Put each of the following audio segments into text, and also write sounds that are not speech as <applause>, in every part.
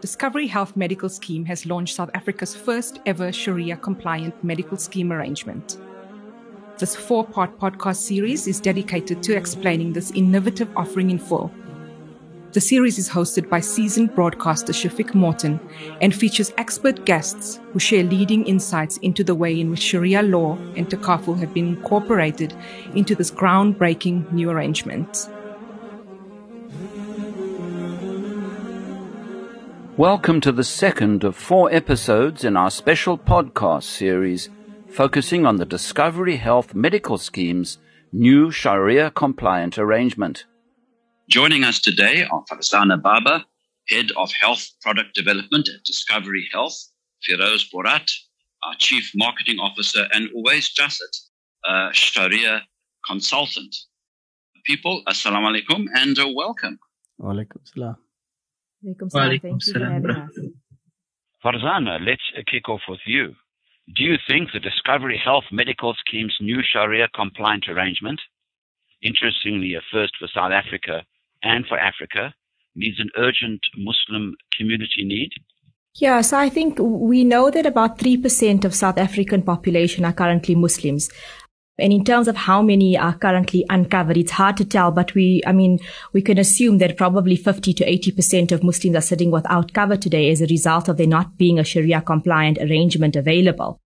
Discovery Health Medical Scheme has launched South Africa's first ever Sharia compliant medical scheme arrangement. This four part podcast series is dedicated to explaining this innovative offering in full. The series is hosted by seasoned broadcaster Shafiq Morton and features expert guests who share leading insights into the way in which Sharia law and takaful have been incorporated into this groundbreaking new arrangement. Welcome to the second of four episodes in our special podcast series focusing on the Discovery Health Medical Scheme's new Sharia compliant arrangement. Joining us today are Farzana Baba, Head of Health Product Development at Discovery Health, Firoze Bhorat, our Chief Marketing Officer, and Uwaiz Jassat, a Sharia consultant. People, Assalamu alaikum and welcome. Wa alaikum salam. Alaikum salam. Thank you for having us. Farzana, let's kick off with you. Do you think the Discovery Health Medical Scheme's new Sharia compliant arrangement, interestingly a first for South Africa and for Africa, meets an urgent Muslim community need? Yeah, so I think we know that about 3% of South African population are currently Muslims. And in terms of how many are currently uncovered, it's hard to tell, but we, I mean, we can assume that probably 50 to 80% of Muslims are sitting without cover today as a result of there not being a Sharia compliant arrangement available.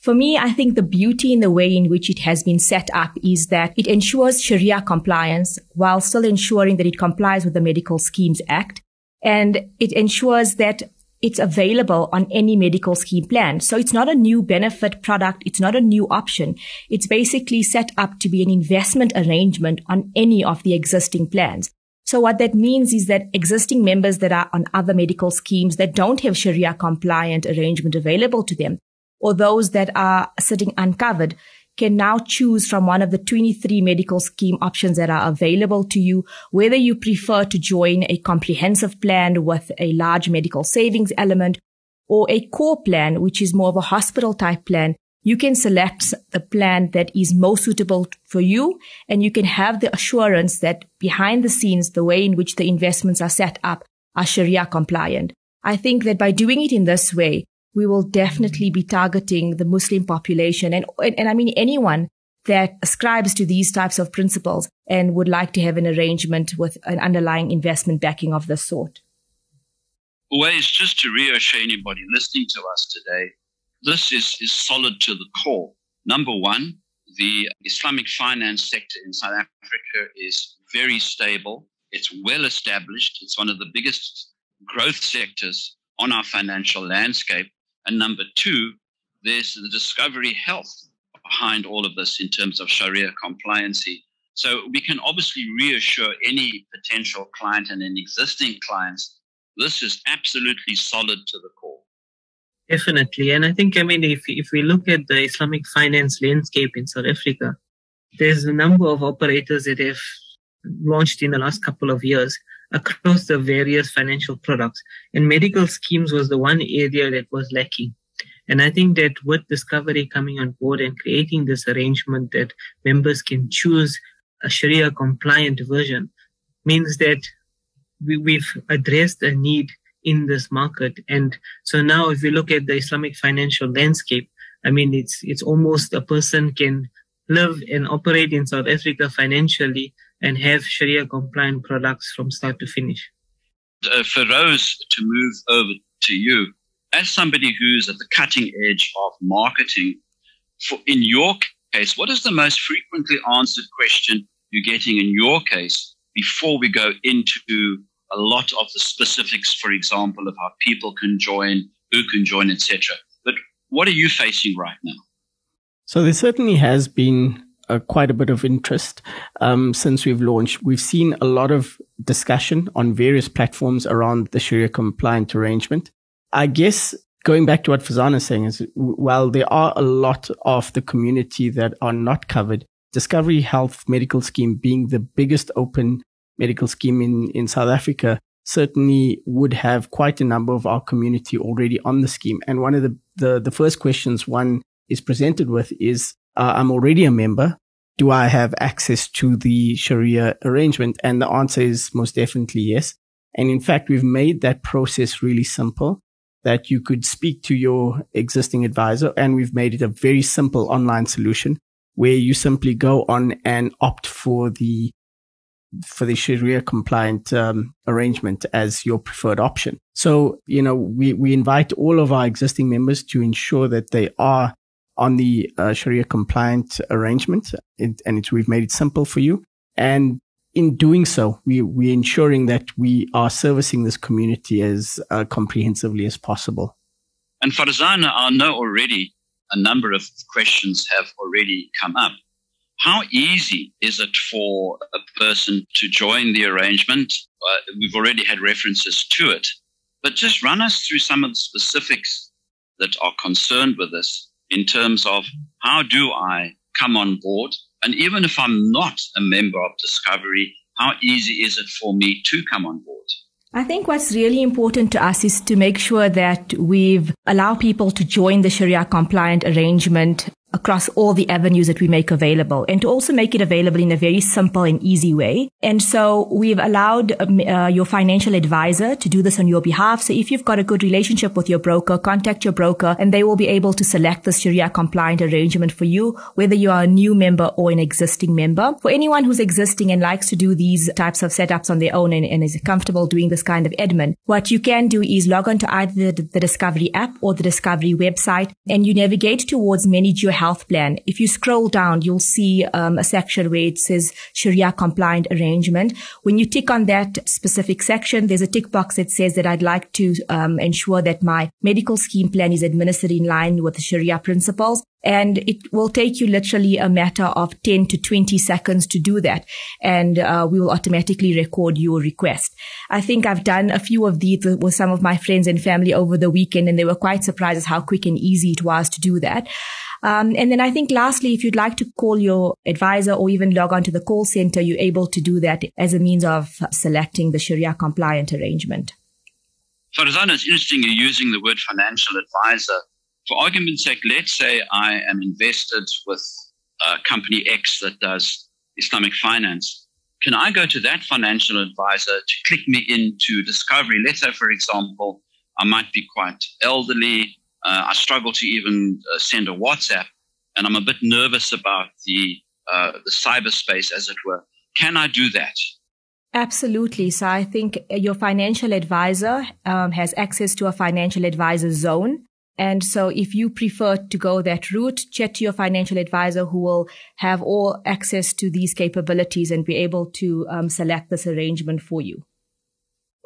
For me, I think the beauty in the way in which it has been set up is that it ensures Sharia compliance while still ensuring that it complies with the Medical Schemes Act. And it ensures that it's available on any medical scheme plan. So it's not a new benefit product. It's not a new option. It's basically set up to be an investment arrangement on any of the existing plans. So what that means is that existing members that are on other medical schemes that don't have Sharia compliant arrangement available to them, or those that are sitting uncovered, can now choose from one of the 23 medical scheme options that are available to you, whether you prefer to join a comprehensive plan with a large medical savings element or a core plan, which is more of a hospital type plan. You can select the plan that is most suitable for you and you can have the assurance that behind the scenes, the way in which the investments are set up are Sharia compliant. I think that by doing it in this way, we will definitely be targeting the Muslim population and, and, and I mean anyone that ascribes to these types of principles and would like to have an arrangement with an underlying investment backing of this sort. Uwaiz just to reassure anybody listening to us today, this is, is solid to the core. Number one, the Islamic finance sector in South Africa is very stable. It's well established. It's one of the biggest growth sectors on our financial landscape. And number two, there's the discovery health behind all of this in terms of Sharia compliancy. So we can obviously reassure any potential client and any existing clients this is absolutely solid to the core. Definitely. And I think, I mean, if, if we look at the Islamic finance landscape in South Africa, there's a number of operators that have launched in the last couple of years across the various financial products. And medical schemes was the one area that was lacking. And I think that with Discovery coming on board and creating this arrangement that members can choose a Sharia compliant version means that we, we've addressed a need in this market. And so now if we look at the Islamic financial landscape, I mean, it's, it's almost a person can live and operate in South Africa financially and have Sharia compliant products from start to finish. Uh, Firoze, to move over to you, as somebody who's at the cutting edge of marketing, for, in your case, what is the most frequently answered question you're getting in your case before we go into a lot of the specifics, for example, of how people can join, who can join, etc. But what are you facing right now? So there certainly has been uh, quite a bit of interest um, since we've launched. We've seen a lot of discussion on various platforms around the Sharia compliant arrangement. I guess going back to what Farzana is saying is while there are a lot of the community that are not covered, Discovery Health Medical Scheme being the biggest open medical scheme in, in South Africa certainly would have quite a number of our community already on the scheme. And one of the, the, the first questions one is presented with is, uh, I'm already a member. Do I have access to the Sharia arrangement? And the answer is most definitely yes. And in fact, we've made that process really simple that you could speak to your existing advisor and we've made it a very simple online solution where you simply go on and opt for the for the Sharia compliant um, arrangement as your preferred option. So, you know, we, we invite all of our existing members to ensure that they are on the uh, Sharia compliant arrangement. And we've made it simple for you. And in doing so, we, we're ensuring that we are servicing this community as uh, comprehensively as possible. And Farzana, I know already a number of questions have already come up. How easy is it for a person to join the arrangement? Uh, we've already had references to it, but just run us through some of the specifics that are concerned with this in terms of how do I come on board? And even if I'm not a member of Discovery, how easy is it for me to come on board? I think what's really important to us is to make sure that we've allow people to join the Sharia compliant arrangement across all the avenues that we make available and to also make it available in a very simple and easy way. And so we've allowed um, uh, your financial advisor to do this on your behalf. So if you've got a good relationship with your broker, contact your broker and they will be able to select the Sharia compliant arrangement for you, whether you are a new member or an existing member. For anyone who's existing and likes to do these types of setups on their own and, and is comfortable doing this kind of admin, what you can do is log on to either the, the Discovery app or the Discovery website and you navigate towards many Your health plan. If you scroll down, you'll see um, a section where it says Sharia compliant arrangement. When you tick on that specific section, there's a tick box that says that I'd like to um, ensure that my medical scheme plan is administered in line with the Sharia principles. And it will take you literally a matter of 10 to 20 seconds to do that. And uh, we will automatically record your request. I think I've done a few of these with some of my friends and family over the weekend, and they were quite surprised at how quick and easy it was to do that. Um, and then I think lastly, if you'd like to call your advisor or even log on to the call center, you're able to do that as a means of selecting the Sharia compliant arrangement. Farzana, it's interesting you're using the word financial advisor. For argument's sake, let's say I am invested with uh, company X that does Islamic finance. Can I go to that financial advisor to click me into discovery? Let's say, for example, I might be quite elderly. Uh, I struggle to even uh, send a WhatsApp, and I'm a bit nervous about the uh, the cyberspace, as it were. Can I do that? Absolutely. So I think your financial advisor um, has access to a financial advisor zone. And so if you prefer to go that route, chat to your financial advisor who will have all access to these capabilities and be able to um, select this arrangement for you.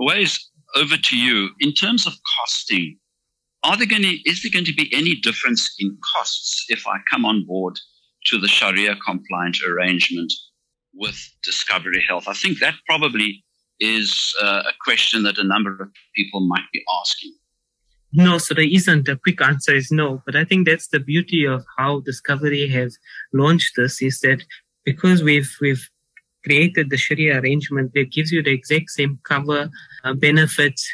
Uwaiz over to you. In terms of costing, are there going to, is there going to be any difference in costs if I come on board to the Sharia compliant arrangement with Discovery Health? I think that probably is uh, a question that a number of people might be asking. No, so there isn't. A quick answer is no. But I think that's the beauty of how Discovery has launched this is that because we've we've created the Sharia arrangement that gives you the exact same cover, uh, benefits,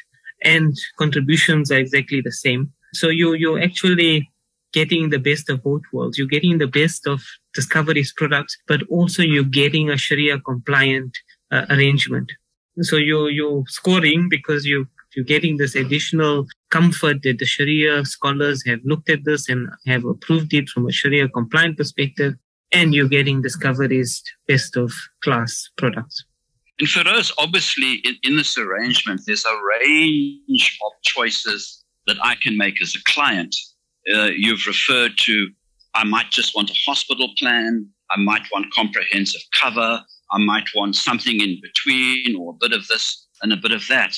and contributions are exactly the same. So you, you're actually getting the best of both worlds. You're getting the best of Discovery's products, but also you're getting a Sharia compliant uh, arrangement. So you're, you're scoring because you, you're getting this additional comfort that the Sharia scholars have looked at this and have approved it from a Sharia compliant perspective. And you're getting Discovery's best of class products. And for us, obviously, in, in this arrangement, there's a range of choices that I can make as a client. Uh, you've referred to, I might just want a hospital plan. I might want comprehensive cover. I might want something in between or a bit of this and a bit of that.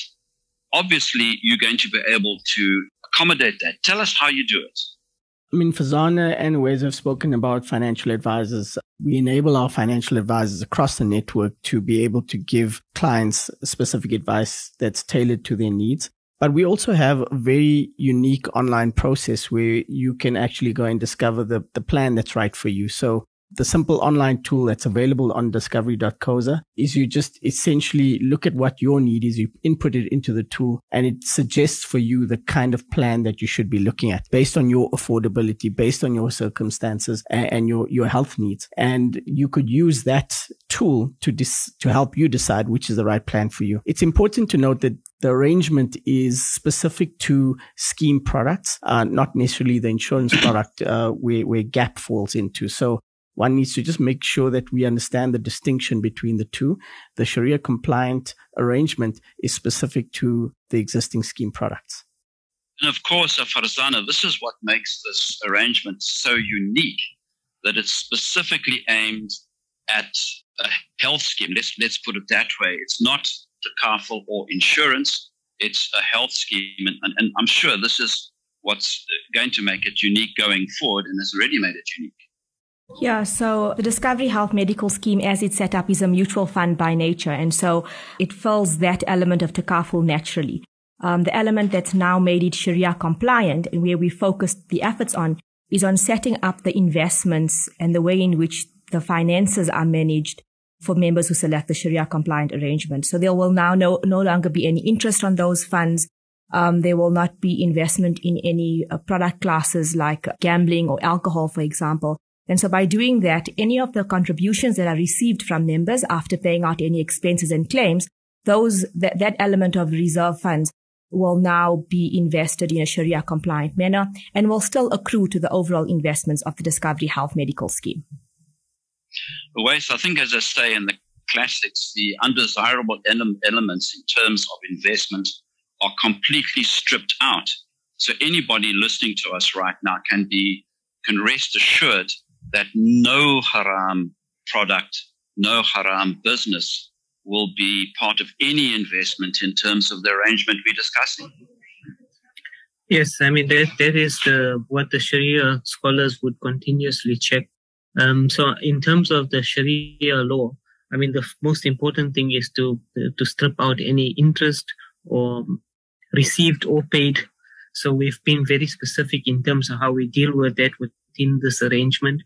Obviously, you're going to be able to accommodate that. Tell us how you do it. I mean, Farzana and Wes have spoken about financial advisors. We enable our financial advisors across the network to be able to give clients specific advice that's tailored to their needs. But we also have a very unique online process where you can actually go and discover the, the plan that's right for you. So the simple online tool that's available on discovery.coza is you just essentially look at what your need is. You input it into the tool and it suggests for you the kind of plan that you should be looking at based on your affordability, based on your circumstances and, your, your health needs. And you could use that tool to dis- to help you decide which is the right plan for you. It's important to note that the arrangement is specific to scheme products, uh, not necessarily the insurance product uh, where, where GAP falls into. So one needs to just make sure that we understand the distinction between the two. The Sharia compliant arrangement is specific to the existing scheme products. And of course, uh, Farzana, this is what makes this arrangement so unique that it's specifically aimed at a health scheme. Let's, let's put it that way. It's not takaful or insurance, it's a health scheme. And, and, and I'm sure this is what's going to make it unique going forward and has already made it unique. Yeah, so the Discovery Health Medical Scheme, as it's set up, is a mutual fund by nature. And so it fills that element of takaful naturally. Um, the element that's now made it Sharia compliant and where we focused the efforts on is on setting up the investments and the way in which the finances are managed for members who select the Sharia compliant arrangement. So there will now no, no longer be any interest on those funds. Um, there will not be investment in any uh, product classes like gambling or alcohol, for example. And so by doing that, any of the contributions that are received from members after paying out any expenses and claims, those, that, that element of reserve funds will now be invested in a Sharia compliant manner and will still accrue to the overall investments of the Discovery Health Medical Scheme. Uwaiz, I think, as I say in the classics, the undesirable ele- elements in terms of investment are completely stripped out. So anybody listening to us right now can be can rest assured that no haram product, no haram business will be part of any investment in terms of the arrangement we're discussing. Yes, I mean that that is the what the Sharia scholars would continuously check. Um, so in terms of the Sharia law, I mean the most important thing is to to strip out any interest or received or paid. So we've been very specific in terms of how we deal with that within this arrangement.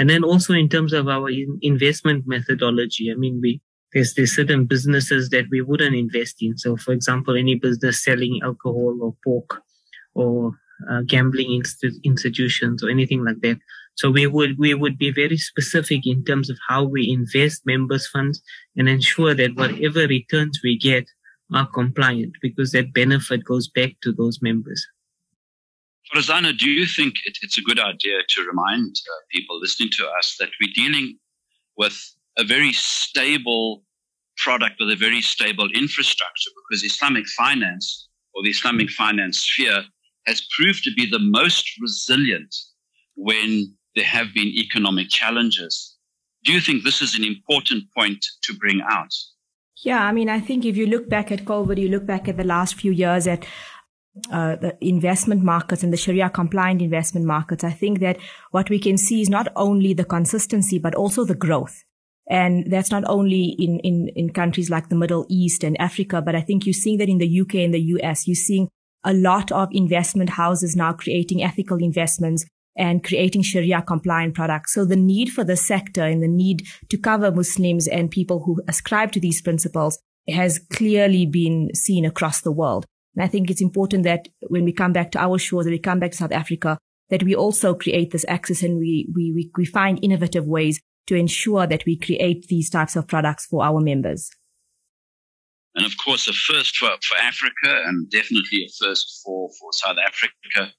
And then also in terms of our investment methodology, I mean, we, there's, there's certain businesses that we wouldn't invest in. So for example, any business selling alcohol or pork or uh, gambling institutions or anything like that. So we would, we would be very specific in terms of how we invest members funds and ensure that whatever returns we get are compliant because that benefit goes back to those members. Farzana, do you think it, it's a good idea to remind uh, people listening to us that we're dealing with a very stable product with a very stable infrastructure because Islamic finance or the Islamic finance sphere has proved to be the most resilient when there have been economic challenges. Do you think this is an important point to bring out? Yeah, I mean, I think if you look back at COVID, you look back at the last few years at uh, the investment markets and the Sharia compliant investment markets, I think that what we can see is not only the consistency, but also the growth. And that's not only in, in, in countries like the Middle East and Africa, but I think you're seeing that in the UK and the US. You're seeing a lot of investment houses now creating ethical investments and creating Sharia compliant products. So the need for the sector and the need to cover Muslims and people who ascribe to these principles has clearly been seen across the world. And I think it's important that when we come back to our shores, that we come back to South Africa, that we also create this access and we, we, we, we find innovative ways to ensure that we create these types of products for our members. And of course, a first for, for Africa and definitely a first for, for South Africa.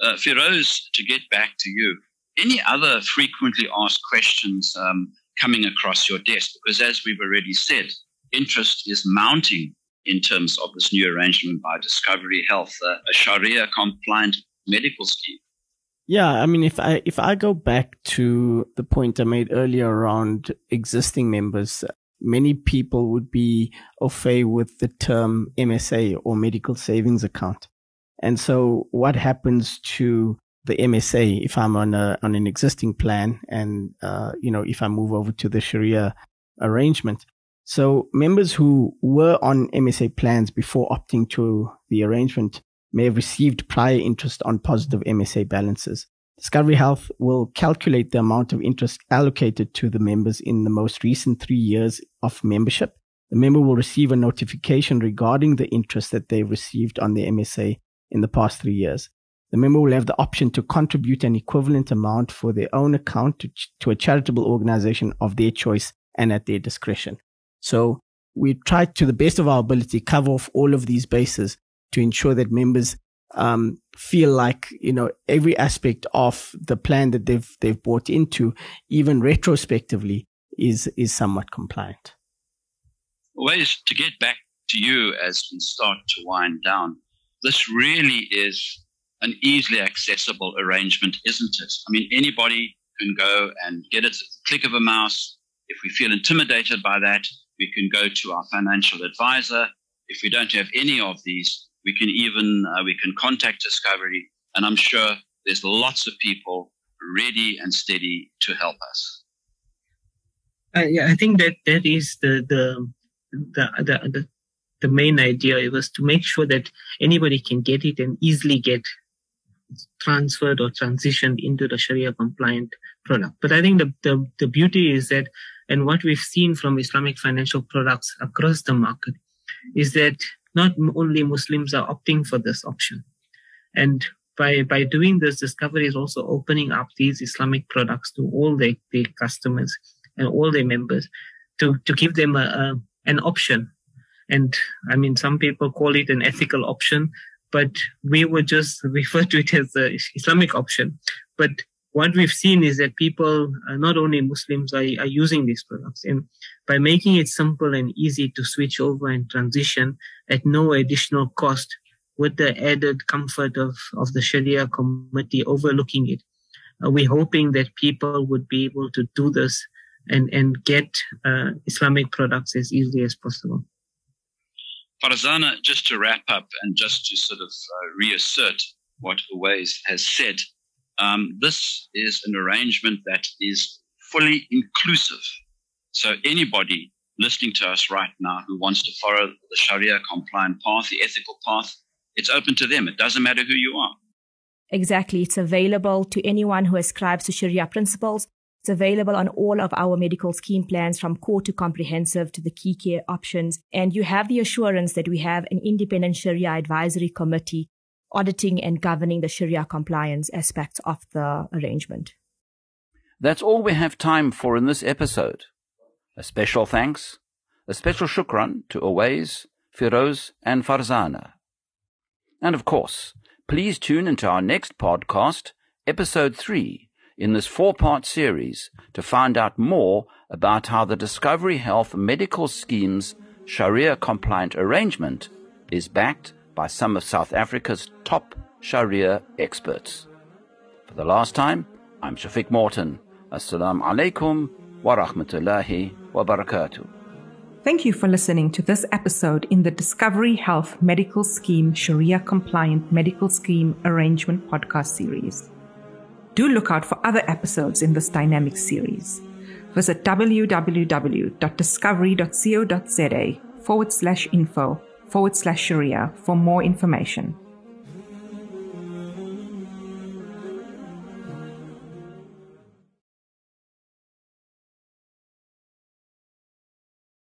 Uh, Firoze, to get back to you, any other frequently asked questions um, coming across your desk? Because as we've already said, interest is mounting in terms of this new arrangement by Discovery Health, uh, a Sharia compliant medical scheme. Yeah, I mean, if I if I go back to the point I made earlier around existing members, many people would be au fait with the term MSA or medical savings account. And so, what happens to the MSA if I'm on a on an existing plan, and uh, you know, if I move over to the Sharia arrangement? So members who were on MSA plans before opting to the arrangement may have received prior interest on positive MSA balances. Discovery Health will calculate the amount of interest allocated to the members in the most recent three years of membership. The member will receive a notification regarding the interest that they've received on their MSA in the past three years. The member will have the option to contribute an equivalent amount for their own account to, to a charitable organization of their choice and at their discretion. So we try to the best of our ability cover off all of these bases to ensure that members um, feel like you know every aspect of the plan that they've they've bought into, even retrospectively, is is somewhat compliant. Uwaiz to get back to you as we start to wind down. This really is an easily accessible arrangement, isn't it? I mean, anybody can go and get it at the click of a mouse. If we feel intimidated by that, we can go to our financial advisor. If we don't have any of these, we can even uh, we can contact Discovery, and I'm sure there's lots of people ready and steady to help us. Uh, yeah, I think that that is the the the the, the the main idea it was to make sure that anybody can get it and easily get transferred or transitioned into the Sharia compliant product. But I think the, the, the beauty is that, and what we've seen from Islamic financial products across the market is that not only Muslims are opting for this option. And by, by doing this, Discovery is also opening up these Islamic products to all their, their customers and all their members to, to give them a, a, an option. And I mean, some people call it an ethical option but we would just <laughs> refer to it as the Islamic option. But what we've seen is that people, uh, not only Muslims, are, are using these products. And by making it simple and easy to switch over and transition at no additional cost, with the added comfort of, of the Sharia committee overlooking it, uh, we're hoping that people would be able to do this and, and get uh, Islamic products as easily as possible. Farzana, just to wrap up and just to sort of uh, reassert what Uwaiz has said, um, this is an arrangement that is fully inclusive. So anybody listening to us right now who wants to follow the Sharia compliant path, the ethical path, it's open to them. It doesn't matter who you are. Exactly. It's available to anyone who ascribes to Sharia principles it's available on all of our medical scheme plans from core to comprehensive to the key care options. And you have the assurance that we have an independent Sharia advisory committee auditing and governing the Sharia compliance aspects of the arrangement. That's all we have time for in this episode. A special thanks, a special shukran to Uwaiz, Firoze, and Farzana. And of course, please tune into our next podcast, episode 3 in this four part series to find out more about how the Discovery Health Medical Scheme's Sharia compliant arrangement is backed by some of South Africa's top Sharia experts. For the last time, I'm Shafiq Morton. Assalamu alaikum wa rahmatullahi wa barakatuh. Thank you for listening to this episode in the Discovery Health Medical Scheme Sharia Compliant Medical Scheme Arrangement podcast series do look out for other episodes in this dynamic series. Visit www.discovery.co.za forward slash info forward slash Sharia for more information.